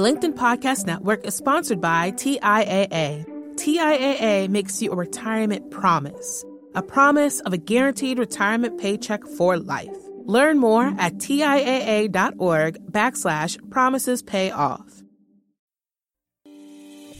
The LinkedIn Podcast Network is sponsored by TIAA. TIAA makes you a retirement promise, a promise of a guaranteed retirement paycheck for life. Learn more at TIAA.org backslash promises pay off.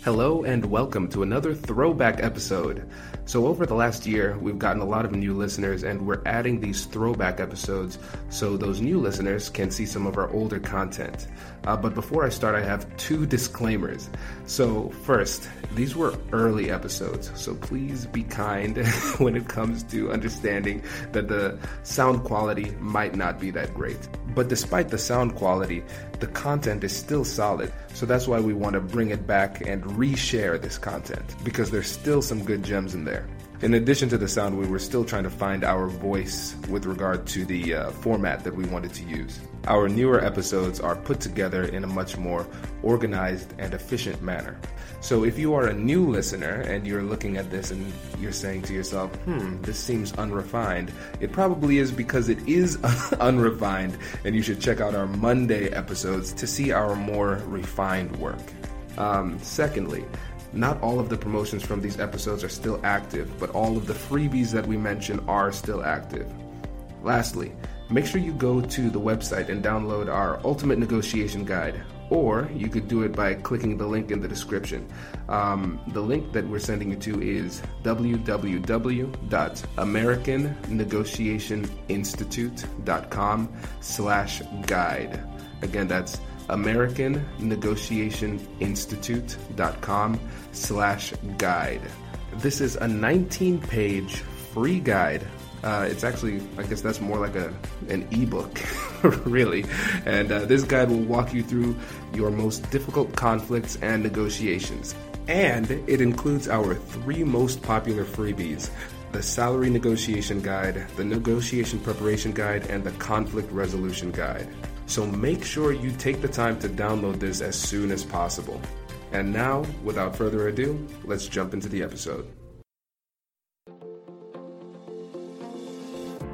Hello and welcome to another throwback episode. So, over the last year, we've gotten a lot of new listeners, and we're adding these throwback episodes so those new listeners can see some of our older content. Uh, but before I start, I have two disclaimers. So, first, these were early episodes, so please be kind when it comes to understanding that the sound quality might not be that great. But despite the sound quality, the content is still solid. So that's why we want to bring it back and reshare this content because there's still some good gems in there. In addition to the sound, we were still trying to find our voice with regard to the uh, format that we wanted to use. Our newer episodes are put together in a much more organized and efficient manner. So if you are a new listener and you're looking at this and you're saying to yourself, hmm, this seems unrefined, it probably is because it is unrefined, and you should check out our Monday episodes to see our more refined work. Um, secondly, not all of the promotions from these episodes are still active, but all of the freebies that we mention are still active. Lastly, make sure you go to the website and download our Ultimate Negotiation Guide, or you could do it by clicking the link in the description. Um, the link that we're sending you to is www.americannegotiationinstitute.com slash guide. Again, that's americannegotiationinstitute.com slash guide. This is a 19 page free guide. Uh, it's actually, I guess that's more like a an ebook, really. And uh, this guide will walk you through your most difficult conflicts and negotiations. And it includes our three most popular freebies the Salary Negotiation Guide, the Negotiation Preparation Guide, and the Conflict Resolution Guide. So make sure you take the time to download this as soon as possible. And now, without further ado, let's jump into the episode.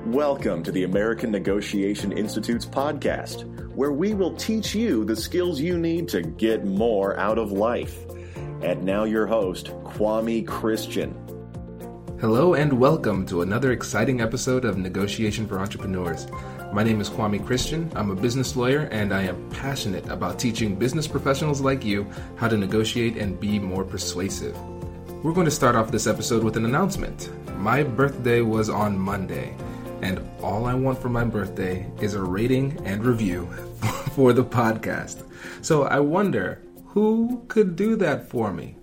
Welcome to the American Negotiation Institute's podcast, where we will teach you the skills you need to get more out of life. And now, your host, Kwame Christian. Hello, and welcome to another exciting episode of Negotiation for Entrepreneurs. My name is Kwame Christian. I'm a business lawyer and I am passionate about teaching business professionals like you how to negotiate and be more persuasive. We're going to start off this episode with an announcement. My birthday was on Monday, and all I want for my birthday is a rating and review for the podcast. So I wonder who could do that for me?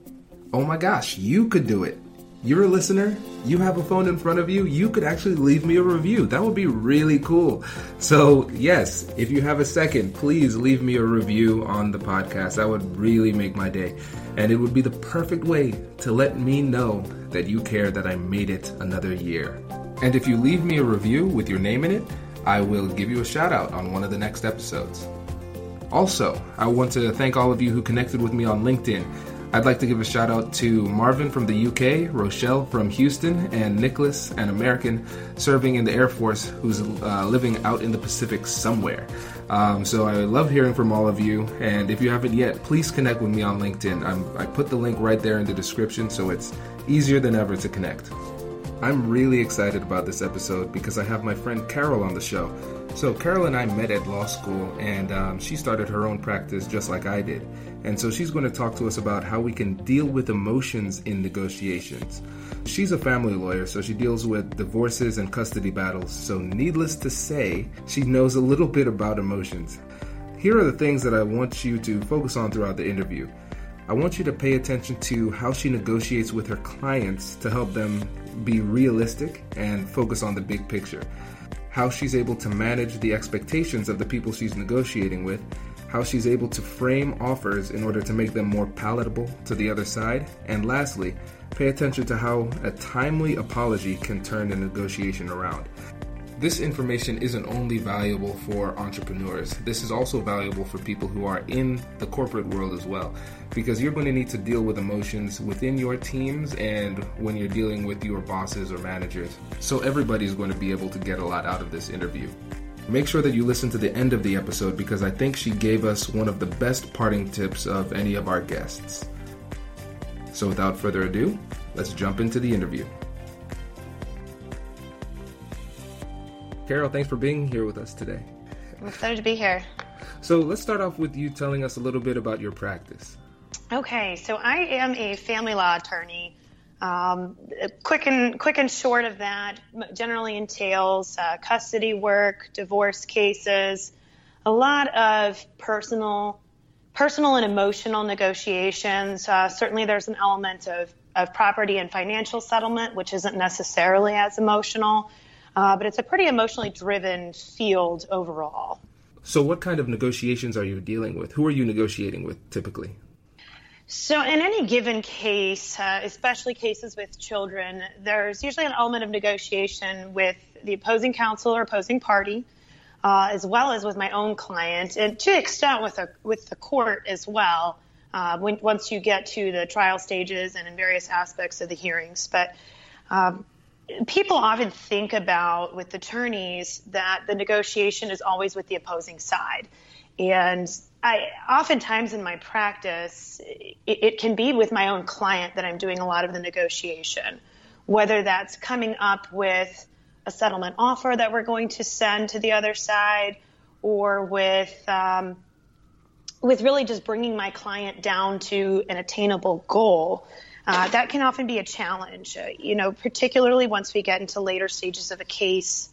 Oh my gosh, you could do it. You're a listener, you have a phone in front of you, you could actually leave me a review. That would be really cool. So, yes, if you have a second, please leave me a review on the podcast. That would really make my day. And it would be the perfect way to let me know that you care that I made it another year. And if you leave me a review with your name in it, I will give you a shout out on one of the next episodes. Also, I want to thank all of you who connected with me on LinkedIn. I'd like to give a shout out to Marvin from the UK, Rochelle from Houston, and Nicholas, an American serving in the Air Force who's uh, living out in the Pacific somewhere. Um, so I love hearing from all of you, and if you haven't yet, please connect with me on LinkedIn. I'm, I put the link right there in the description, so it's easier than ever to connect. I'm really excited about this episode because I have my friend Carol on the show. So, Carol and I met at law school, and um, she started her own practice just like I did. And so she's going to talk to us about how we can deal with emotions in negotiations. She's a family lawyer, so she deals with divorces and custody battles. So, needless to say, she knows a little bit about emotions. Here are the things that I want you to focus on throughout the interview. I want you to pay attention to how she negotiates with her clients to help them be realistic and focus on the big picture. How she's able to manage the expectations of the people she's negotiating with how she's able to frame offers in order to make them more palatable to the other side, and lastly, pay attention to how a timely apology can turn a negotiation around. This information isn't only valuable for entrepreneurs, this is also valuable for people who are in the corporate world as well, because you're going to need to deal with emotions within your teams and when you're dealing with your bosses or managers. So everybody's going to be able to get a lot out of this interview. Make sure that you listen to the end of the episode because I think she gave us one of the best parting tips of any of our guests. So, without further ado, let's jump into the interview. Carol, thanks for being here with us today. I'm excited to be here. So, let's start off with you telling us a little bit about your practice. Okay, so I am a family law attorney. Um, quick and quick and short of that, generally entails uh, custody work, divorce cases, a lot of personal, personal and emotional negotiations. Uh, certainly, there's an element of of property and financial settlement, which isn't necessarily as emotional, uh, but it's a pretty emotionally driven field overall. So, what kind of negotiations are you dealing with? Who are you negotiating with typically? So, in any given case, uh, especially cases with children, there's usually an element of negotiation with the opposing counsel or opposing party, uh, as well as with my own client, and to an extent with a, with the court as well. Uh, when, once you get to the trial stages and in various aspects of the hearings, but um, people often think about with attorneys that the negotiation is always with the opposing side, and I oftentimes in my practice, it, it, can be with my own client that I'm doing a lot of the negotiation, whether that's coming up with a settlement offer that we're going to send to the other side, or with um, with really just bringing my client down to an attainable goal. Uh, that can often be a challenge, uh, you know, particularly once we get into later stages of a case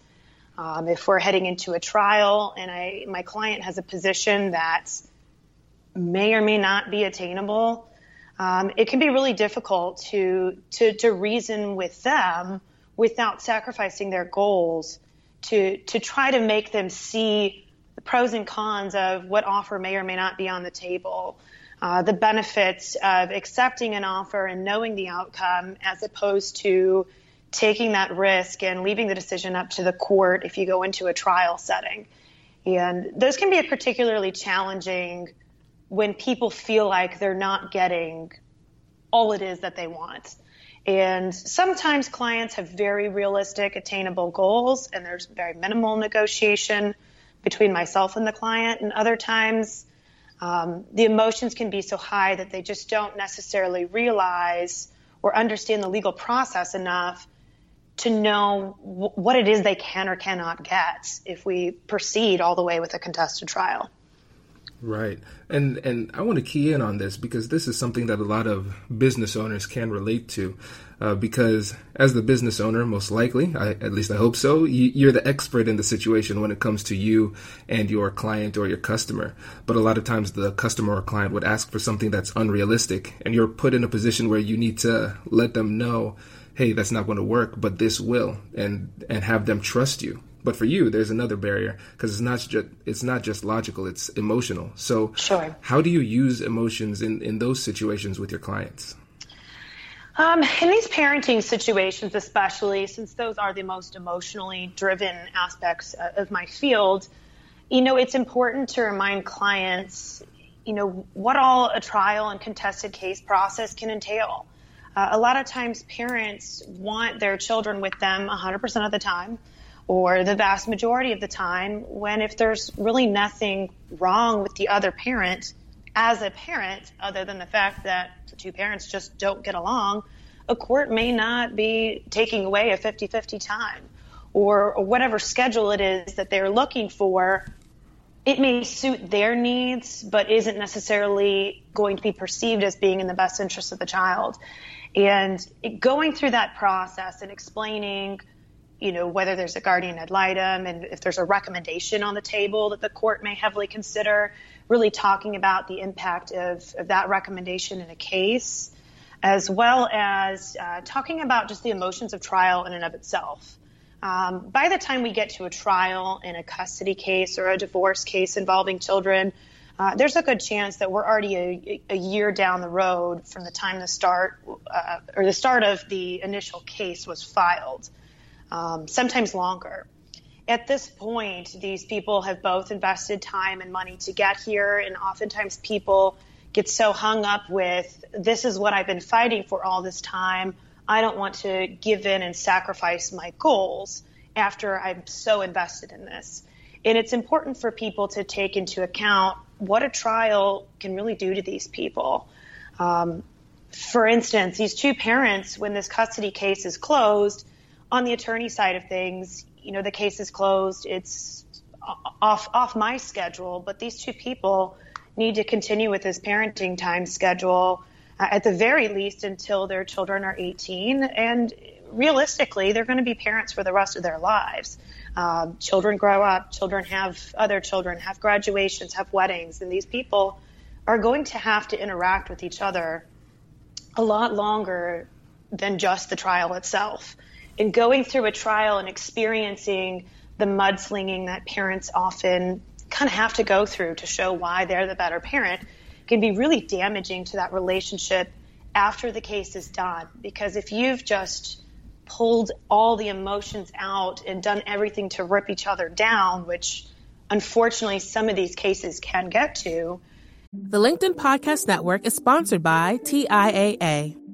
um, if we're heading into a trial and I, my client has a position that may or may not be attainable, um, it can be really difficult to, to, to reason with them without sacrificing their goals to, to try to make them see the pros and cons of what offer may or may not be on the table. Uh, the benefits of accepting an offer and knowing the outcome as opposed to taking that risk and leaving the decision up to the court if you go into a trial setting. And those can be particularly challenging when people feel like they're not getting all it is that they want. And sometimes clients have very realistic, attainable goals, and there's very minimal negotiation between myself and the client. And other times, um, the emotions can be so high that they just don't necessarily realize or understand the legal process enough to know w- what it is they can or cannot get if we proceed all the way with a contested trial. Right. And and I want to key in on this because this is something that a lot of business owners can relate to. Uh, because as the business owner, most likely, I, at least I hope so, you, are the expert in the situation when it comes to you and your client or your customer. But a lot of times the customer or client would ask for something that's unrealistic, and you're put in a position where you need to let them know hey, that's not going to work, but this will, and and have them trust you. But for you, there's another barrier because it's not just it's not just logical; it's emotional. So, sure. how do you use emotions in in those situations with your clients? Um, in these parenting situations, especially since those are the most emotionally driven aspects of my field, you know, it's important to remind clients, you know, what all a trial and contested case process can entail. Uh, a lot of times parents want their children with them 100% of the time or the vast majority of the time when if there's really nothing wrong with the other parent as a parent other than the fact that the two parents just don't get along a court may not be taking away a 50-50 time or, or whatever schedule it is that they're looking for. It may suit their needs but isn't necessarily going to be perceived as being in the best interest of the child. And going through that process and explaining, you know, whether there's a guardian ad litem and if there's a recommendation on the table that the court may heavily consider, really talking about the impact of, of that recommendation in a case, as well as uh, talking about just the emotions of trial in and of itself. Um, by the time we get to a trial in a custody case or a divorce case involving children, uh, there's a good chance that we're already a, a, year down the road from the time the start uh, or the start of the initial case was filed, um, sometimes longer. At this point, these people have both invested time and money to get here, and oftentimes people get so hung up with this is what I've been fighting for all this time. I don't want to give in and sacrifice my goals after I'm so invested in this. And it's important for people to take into account what a trial can really do to these people. Um, for instance, these two parents, when this custody case is closed, on the attorney side of things, you know, the case is closed. It's off off my schedule, but these two people need to continue with this parenting time schedule uh, at the very least until their children are 18 and realistically they're going to be parents for the rest of their lives. Um, children grow up children have other children have graduations have weddings and these people are going to have to interact with each other a lot longer than just the trial itself in going through a trial and experiencing the mudslinging that parents often kind of have to go through to show why they're the better parent can be really damaging to that relationship after the case is done. Because if you've just pulled all the emotions out and done everything to rip each other down, which unfortunately some of these cases can get to. The LinkedIn Podcast Network is sponsored by TIAA.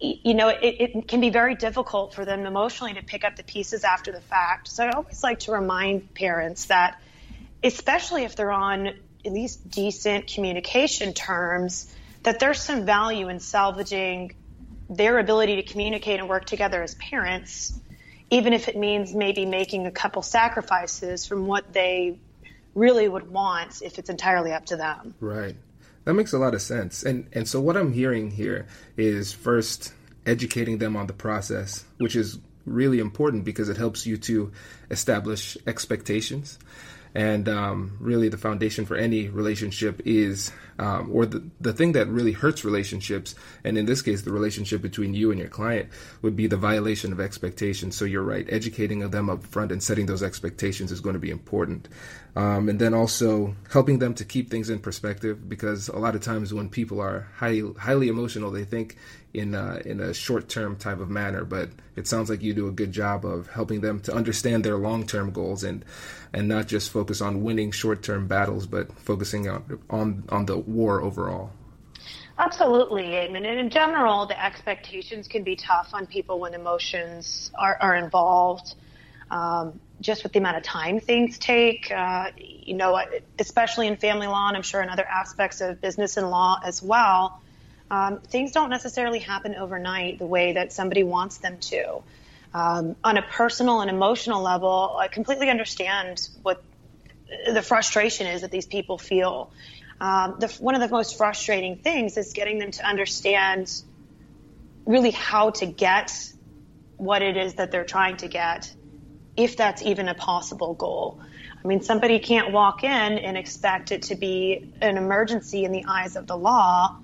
you know, it, it, can be very difficult for them emotionally to pick up the pieces after the fact. So I always like to remind parents that, especially if they're on at least decent communication terms, that there's some value in salvaging their ability to communicate and work together as parents, even if it means maybe making a couple sacrifices from what they really would want if it's entirely up to them. Right. That makes a lot of sense. And and so what I'm hearing here is first educating them on the process, which is really important because it helps you to establish expectations. And um, really, the foundation for any relationship is, um, or the, the thing that really hurts relationships, and in this case, the relationship between you and your client, would be the violation of expectations. So you're right, educating them up front and setting those expectations is going to be important. Um, and then also helping them to keep things in perspective because a lot of times when people are highly, highly emotional, they think in a, in a short term type of manner. But it sounds like you do a good job of helping them to understand their long term goals and and not just focus on winning short term battles, but focusing on, on on the war overall. Absolutely. I mean, in general, the expectations can be tough on people when emotions are, are involved. Um, just with the amount of time things take, uh, you know, especially in family law, and I'm sure in other aspects of business and law as well, um, things don't necessarily happen overnight the way that somebody wants them to. Um, on a personal and emotional level, I completely understand what the frustration is that these people feel. Um, the, one of the most frustrating things is getting them to understand really how to get what it is that they're trying to get if that's even a possible goal. I mean, somebody can't walk in and expect it to be an emergency in the eyes of the law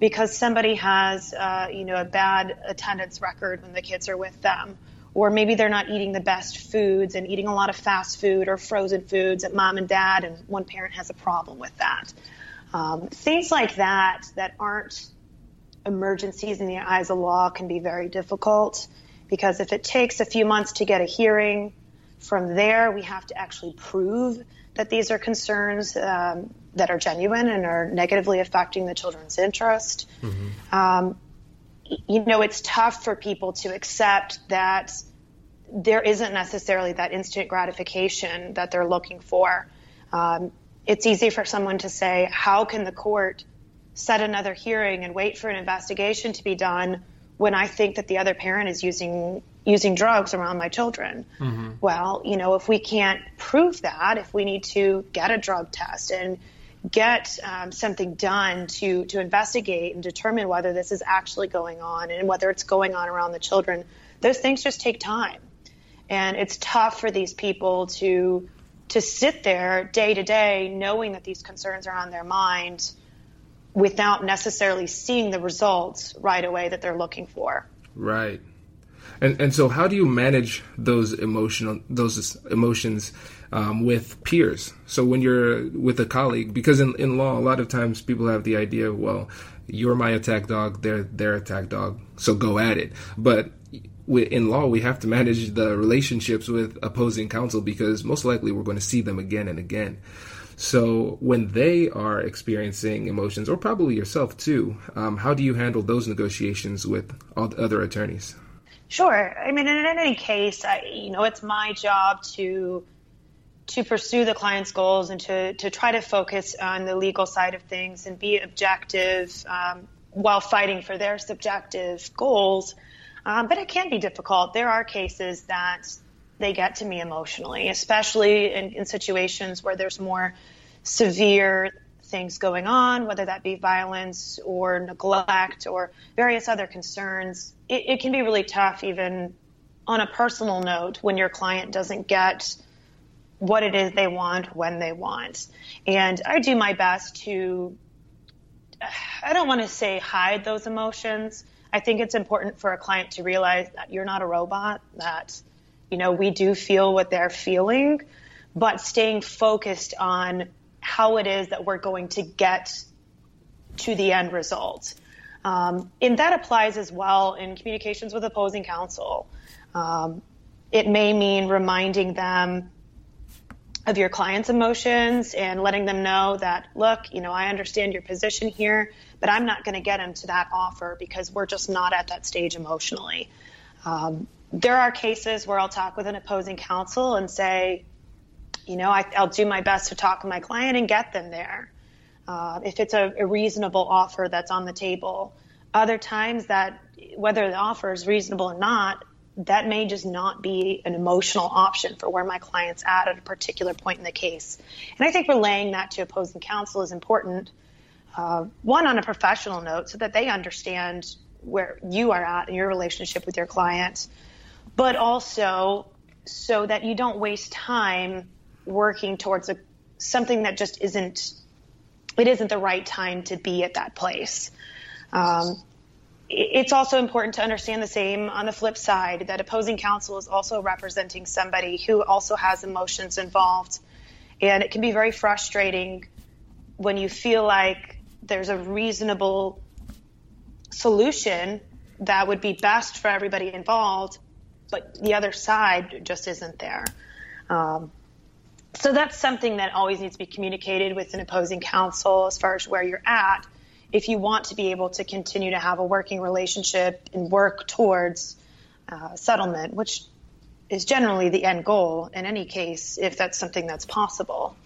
because somebody has, uh, you know, a bad attendance record when the kids are with them. Or maybe they're not eating the best foods and eating a lot of fast food or frozen foods at mom and dad, and one parent has a problem with that. Um, things like that that aren't emergencies in the eyes of law can be very difficult because if it takes a few months to get a hearing, from there, we have to actually prove that these are concerns um, that are genuine and are negatively affecting the children's interest. Mm-hmm. Um, you know, it's tough for people to accept that there isn't necessarily that instant gratification that they're looking for. Um, it's easy for someone to say, How can the court set another hearing and wait for an investigation to be done when I think that the other parent is using using drugs around my children. Mm-hmm. Well, you know, if we can't prove that, if we need to get a drug test and get um, something done to to investigate and determine whether this is actually going on and whether it's going on around the children, those things just take time, and it's tough for these people to to sit there day to day knowing that these concerns are on their mind without necessarily seeing the results right away that they're looking for. Right. And and so how do you manage those emotional those emotions um, with peers? So when you're with a colleague, because in, in law a lot of times people have the idea, well, you're my attack dog, they're their attack dog, so go at it. But in law, we have to manage the relationships with opposing counsel because most likely we're going to see them again and again. So when they are experiencing emotions, or probably yourself too, um, how do you handle those negotiations with other attorneys? Sure. I mean, in any case, I, you know, it's my job to to pursue the client's goals and to to try to focus on the legal side of things and be objective um, while fighting for their subjective goals. Um, but it can be difficult. There are cases that they get to me emotionally, especially in, in situations where there's more severe things going on, whether that be violence or neglect or various other concerns. It, it can be really tough, even on a personal note, when your client doesn't get what it is they want when they want. And I do my best to, I don't want to say hide those emotions. I think it's important for a client to realize that you're not a robot, that, you know, we do feel what they're feeling, but staying focused on how it is that we're going to get to the end result. Um, and that applies as well in communications with opposing counsel. Um, it may mean reminding them of your client's emotions and letting them know that, look, you know, I understand your position here, but I'm not going to get into that offer because we're just not at that stage emotionally. Um, there are cases where I'll talk with an opposing counsel and say, you know, I, will do my best to talk to my client and get them there. Uh, if it's a, a, reasonable offer that's on the table. Other times that whether the offer is reasonable or not, that may just not be an emotional option for where my client's at at a particular point in the case. And I think relaying that to opposing counsel is important. Uh, one on a professional note, so that they understand where you are at in your relationship with your client, but also so that you don't waste time working towards a, something that just isn't it isn't the right time to be at that place. Um, it's also important to understand the same on the flip side that opposing counsel is also representing somebody who also has emotions involved. And it can be very frustrating when you feel like there's a reasonable solution that would be best for everybody involved, but the other side just isn't there. Um, so that's something that always needs to be communicated with an opposing counsel as far as where you're at if you want to be able to continue to have a working relationship and work towards uh, settlement, which is generally the end goal in any case, if that's something that's possible.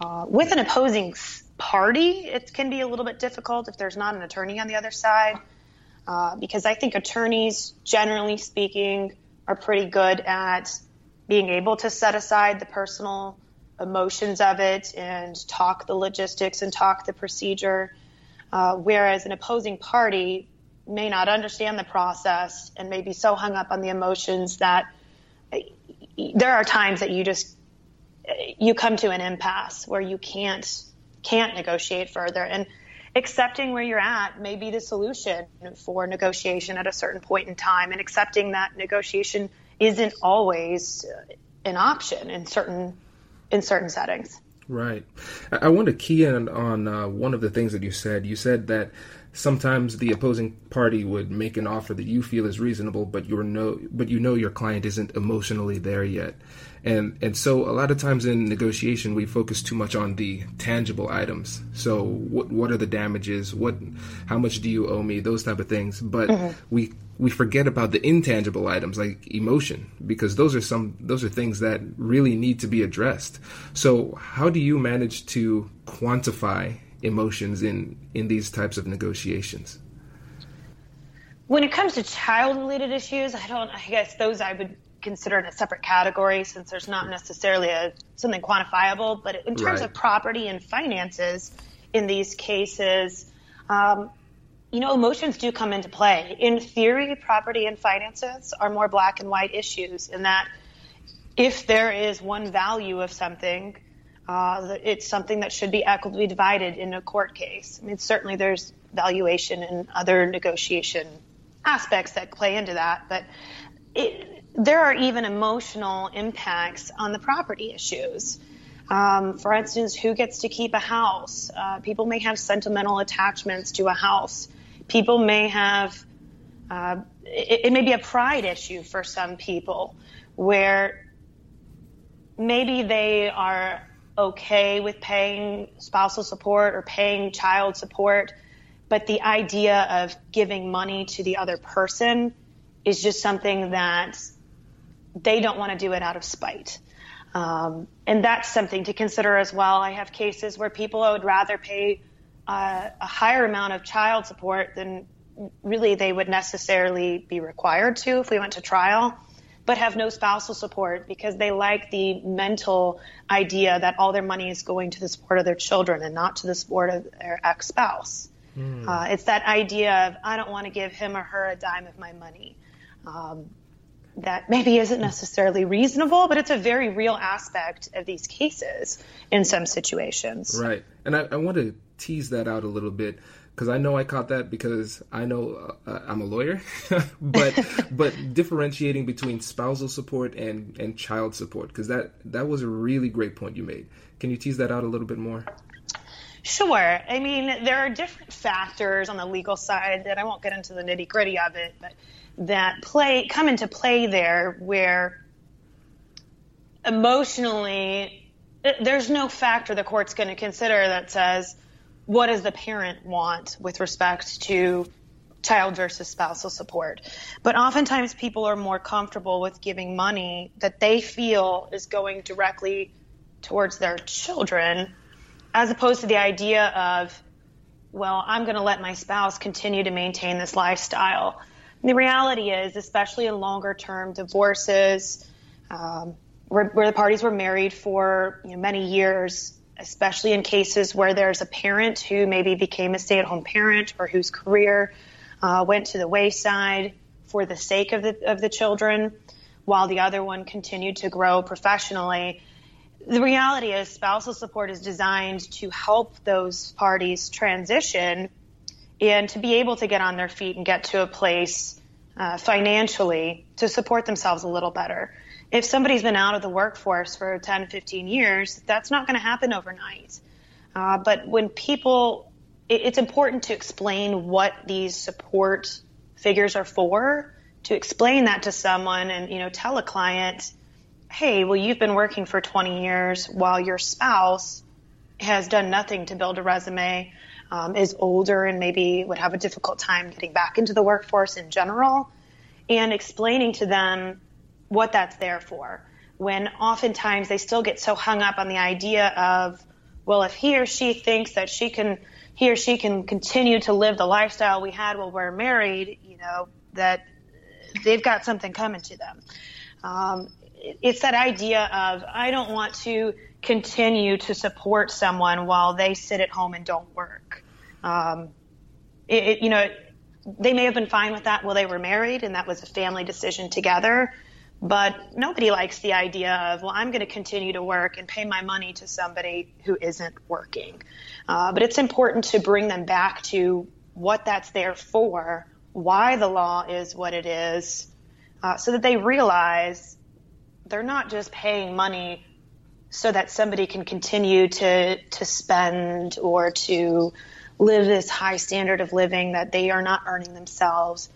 Uh, with an opposing party, it can be a little bit difficult if there's not an attorney on the other side, uh, because I think attorneys, generally speaking, are pretty good at being able to set aside the personal emotions of it and talk the logistics and talk the procedure. Uh, whereas an opposing party may not understand the process and may be so hung up on the emotions that there are times that you just you come to an impasse where you can't can't negotiate further and accepting where you're at may be the solution for negotiation at a certain point in time and accepting that negotiation isn't always an option in certain in certain settings. Right. I want to key in on uh, one of the things that you said. You said that sometimes the opposing party would make an offer that you feel is reasonable, but you know, but you know your client isn't emotionally there yet. And and so a lot of times in negotiation we focus too much on the tangible items. So what what are the damages? What how much do you owe me? Those type of things. But mm-hmm. we we forget about the intangible items like emotion because those are some those are things that really need to be addressed. So how do you manage to quantify emotions in in these types of negotiations when it comes to child related issues i don't i guess those i would consider in a separate category since there's not necessarily a something quantifiable. But in terms right. of property and finances, in these cases, um, you know, emotions do come into play. In theory, property and finances are more black and white issues in that if there is one value of something, uh, it's something that should be equitably divided in a court case. I mean, certainly there's valuation and other negotiation aspects that play into that, but it, there are even emotional impacts on the property issues. Um, for instance, who gets to keep a house? Uh, people may have sentimental attachments to a house. People may have, uh, it, it may be a pride issue for some people where maybe they are okay with paying spousal support or paying child support, but the idea of giving money to the other person is just something that they don't want to do it out of spite. Um, and that's something to consider as well. I have cases where people would rather pay uh, a higher amount of child support than really they would necessarily be required to if we went to trial, but have no spousal support because they like the mental idea that all their money is going to the support of their children and not to the support of their ex spouse. Mm. Uh, it's that idea of, I don't want to give him or her a dime of my money. Um, that maybe isn't necessarily reasonable, but it's a very real aspect of these cases in some situations. Right. And I, I want to tease that out a little bit because I know I caught that because I know uh, I'm a lawyer, but but differentiating between spousal support and and child support because that that was a really great point you made. Can you tease that out a little bit more? Sure. I mean, there are different factors on the legal side that I won't get into the nitty gritty of it, but that play come into play there where emotionally there's no factor the court's going to consider that says what does the parent want with respect to child versus spousal support. But oftentimes people are more comfortable with giving money that they feel is going directly towards their children as opposed to the idea of, well, I'm going to let my spouse continue to maintain this lifestyle the reality is, especially in longer term divorces, um, where, where, the parties were married for you know, many years, especially in cases where there's a parent who maybe became a stay at home parent or whose career uh, went to the wayside for the sake of the, of the children, while the other one continued to grow professionally. The reality is, spousal support is designed to help those parties transition and to be able to get on their feet and get to a place uh, financially to support themselves a little better. If somebody's been out of the workforce for 10, 15 years, that's not going to happen overnight. Uh, but when people, it, it's important to explain what these support figures are for, to explain that to someone and, you know, tell a client, hey, well, you've been working for 20 years while your spouse has done nothing to build a resume um, is older and maybe would have a difficult time getting back into the workforce in general, and explaining to them what that's there for. When oftentimes they still get so hung up on the idea of, well, if he or she thinks that she can, he or she can continue to live the lifestyle we had while we're married, you know, that they've got something coming to them. Um, it's that idea of I don't want to continue to support someone while they sit at home and don't work. Um, it, it, you know, they may have been fine with that while they were married, and that was a family decision together. But nobody likes the idea of, well, I'm going to continue to work and pay my money to somebody who isn't working. Uh, but it's important to bring them back to what that's there for, why the law is what it is, uh, so that they realize they're not just paying money so that somebody can continue to to spend or to live this high standard of living that they are not earning themselves.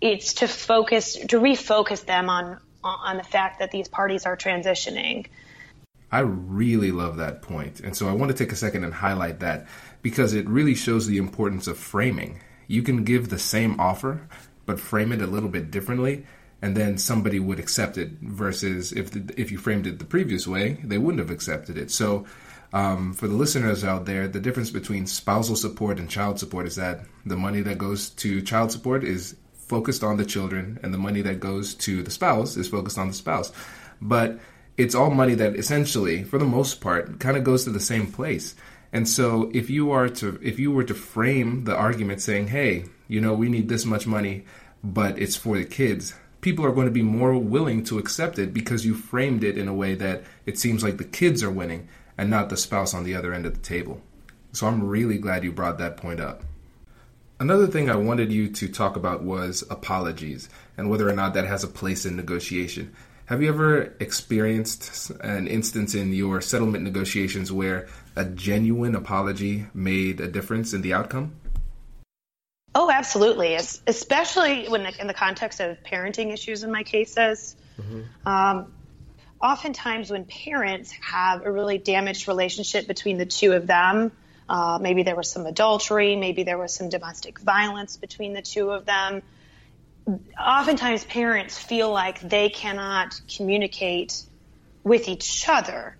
It's to focus to refocus them on on the fact that these parties are transitioning. I really love that point. And so I want to take a second and highlight that because it really shows the importance of framing. You can give the same offer, but frame it a little bit differently and then somebody would accept it versus if the, if you framed it the previous way they wouldn't have accepted it so um, for the listeners out there the difference between spousal support and child support is that the money that goes to child support is focused on the children, and the money that goes to the spouse is focused on the spouse. But it's all money that essentially, for the most part, kind of goes to the same place. And so if you are to if you were to frame the argument saying, "Hey, you know, we need this much money, but it's for the kids." People are going to be more willing to accept it because you framed it in a way that it seems like the kids are winning and not the spouse on the other end of the table. So I'm really glad you brought that point up. Another thing I wanted you to talk about was apologies and whether or not that has a place in negotiation. Have you ever experienced an instance in your settlement negotiations where a genuine apology made a difference in the outcome? Oh, absolutely. Especially when in the context of parenting issues in my cases. Mm-hmm. Um, oftentimes, when parents have a really damaged relationship between the two of them, uh, maybe there was some adultery, maybe there was some domestic violence between the two of them oftentimes parents feel like they cannot communicate with each other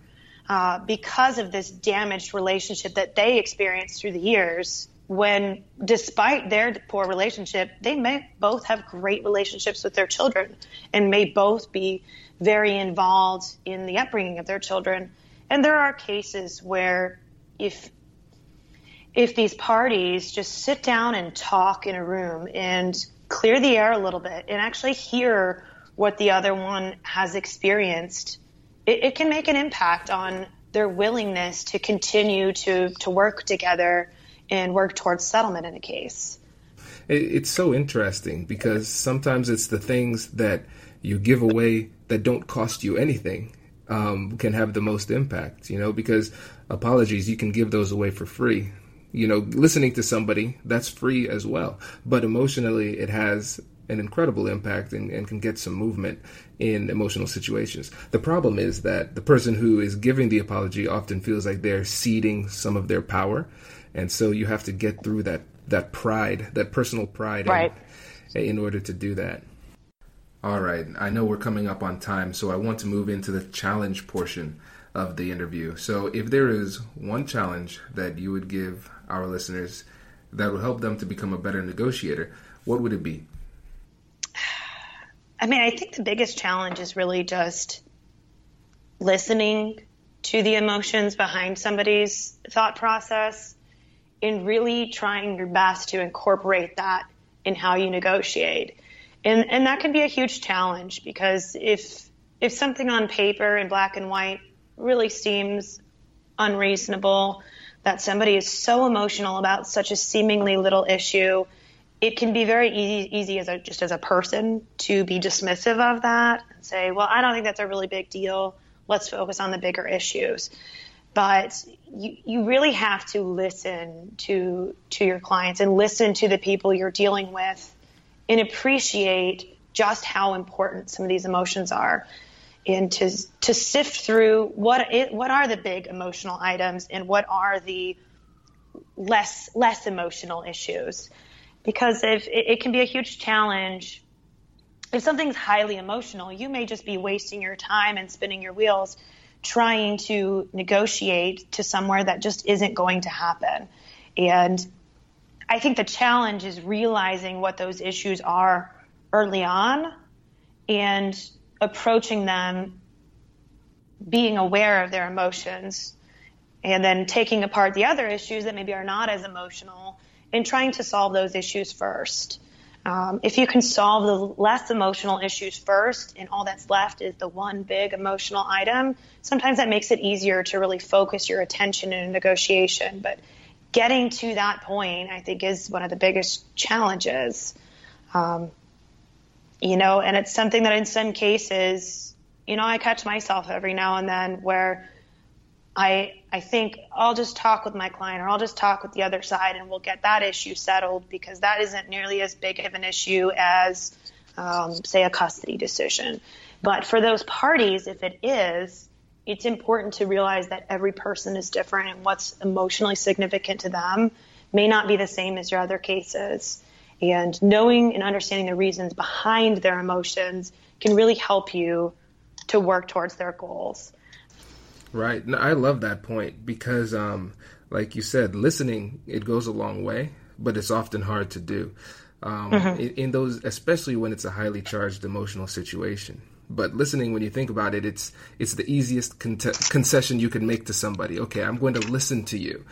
uh, because of this damaged relationship that they experienced through the years. When, despite their poor relationship, they may both have great relationships with their children and may both be very involved in the upbringing of their children. And there are cases where if if these parties just sit down and talk in a room and clear the air a little bit and actually hear what the other one has experienced, it, it can make an impact on their willingness to continue to, to work together and work towards settlement in a case. It's so interesting because sometimes it's the things that you give away that don't cost you anything um, can have the most impact, you know, because apologies, you can give those away for free you know, listening to somebody, that's free as well. But emotionally, it has an incredible impact and, and, can get some movement in emotional situations. The problem is that the person who is giving the apology often feels like they're ceding some of their power. And so you have to get through that, that pride, that personal pride right. in, in order to do that. All right. I know we're coming up on time, so I want to move into the challenge portion of the interview. So, if there is one challenge that you would give our listeners that will help them to become a better negotiator, what would it be? I mean, I think the biggest challenge is really just listening to the emotions behind somebody's thought process and really trying your best to incorporate that in how you negotiate. And and that can be a huge challenge because if if something on paper in black and white really seems unreasonable, that somebody is so emotional about such a seemingly little issue, it can be very easy, easy as a, just as a person to be dismissive of that and say, well, I don't think that's a really big deal. Let's focus on the bigger issues. But you, you really have to listen to, to your clients and listen to the people you're dealing with and appreciate just how important some of these emotions are and to to sift through what it, what are the big emotional items and what are the less less emotional issues. Because if it, it can be a huge challenge. If something's highly emotional you may just be wasting your time and spinning your wheels trying to negotiate to somewhere that just isn't going to happen. And i think the challenge is realizing what those issues are early on and approaching them being aware of their emotions and then taking apart the other issues that maybe are not as emotional and trying to solve those issues first. Um, if you can solve the less emotional issues first and all that's left is the one big emotional item, sometimes that makes it easier to really focus your attention in a negotiation. But getting to that point, I think, is one of the biggest challenges. Um, you know, and it's something that in some cases, you know, I catch myself every now and then where I I think I'll just talk with my client or I'll just talk with the other side and we'll get that issue settled because that isn't nearly as big of an issue as um, say a custody decision. But for those parties, if it is, it's important to realize that every person is different and what's emotionally significant to them may not be the same as your other cases. And knowing and understanding the reasons behind their emotions can really help you to work towards their goals. Right. No, I love that point because, um, like you said, listening, it goes a long way, but it's often hard to do. um, mm-hmm. in, in those, especially when it's a highly charged emotional situation. But listening, when you think about it, it's it's the easiest con- concession you can make to somebody. Okay, I'm going to listen to you.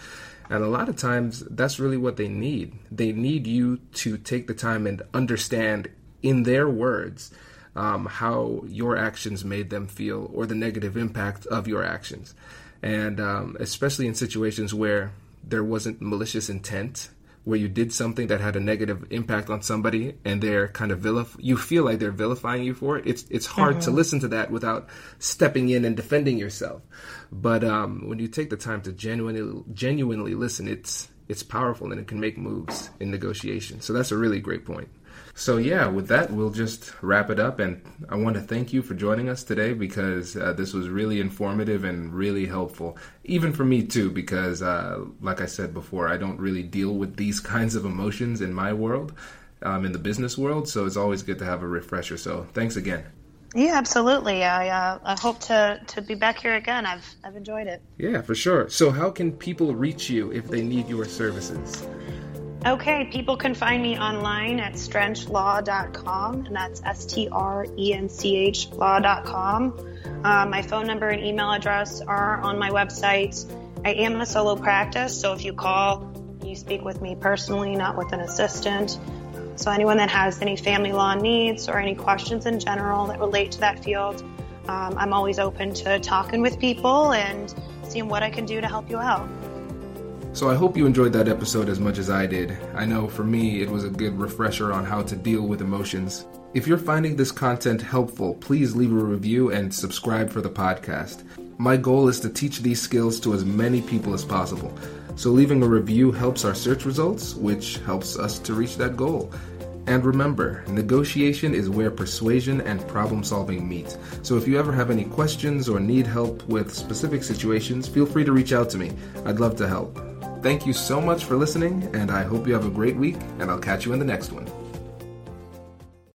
And a lot of times, that's really what they need. They need you to take the time and understand, in their words, um, how your actions made them feel or the negative impact of your actions. And um, especially in situations where there wasn't malicious intent where you did something that had a negative impact on somebody and they're kind of vilif- you feel like they're vilifying you for it it's it's hard mm-hmm. to listen to that without stepping in and defending yourself. But um, when you take the time to genuinely genuinely listen it's it's powerful and it can make moves in negotiation. So that's a really great point so, yeah, with that, we'll just wrap it up. And I want to thank you for joining us today because uh, this was really informative and really helpful, even for me, too, because, uh, like I said before, I don't really deal with these kinds of emotions in my world, um, in the business world. So, it's always good to have a refresher. So, thanks again. Yeah, absolutely. I uh, I hope to, to be back here again. I've I've enjoyed it. Yeah, for sure. So, how can people reach you if they need your services? Okay, people can find me online at strenchlaw.com, and that's S T R E N C H law.com. Uh, my phone number and email address are on my website. I am a solo practice, so if you call, you speak with me personally, not with an assistant. So, anyone that has any family law needs or any questions in general that relate to that field, um, I'm always open to talking with people and seeing what I can do to help you out. So I hope you enjoyed that episode as much as I did. I know for me it was a good refresher on how to deal with emotions. If you're finding this content helpful, please leave a review and subscribe for the podcast. My goal is to teach these skills to as many people as possible. So leaving a review helps our search results, which helps us to reach that goal. And remember, negotiation is where persuasion and problem solving meet. So if you ever have any questions or need help with specific situations, feel free to reach out to me. I'd love to help. Thank you so much for listening, and I hope you have a great week, and I'll catch you in the next one.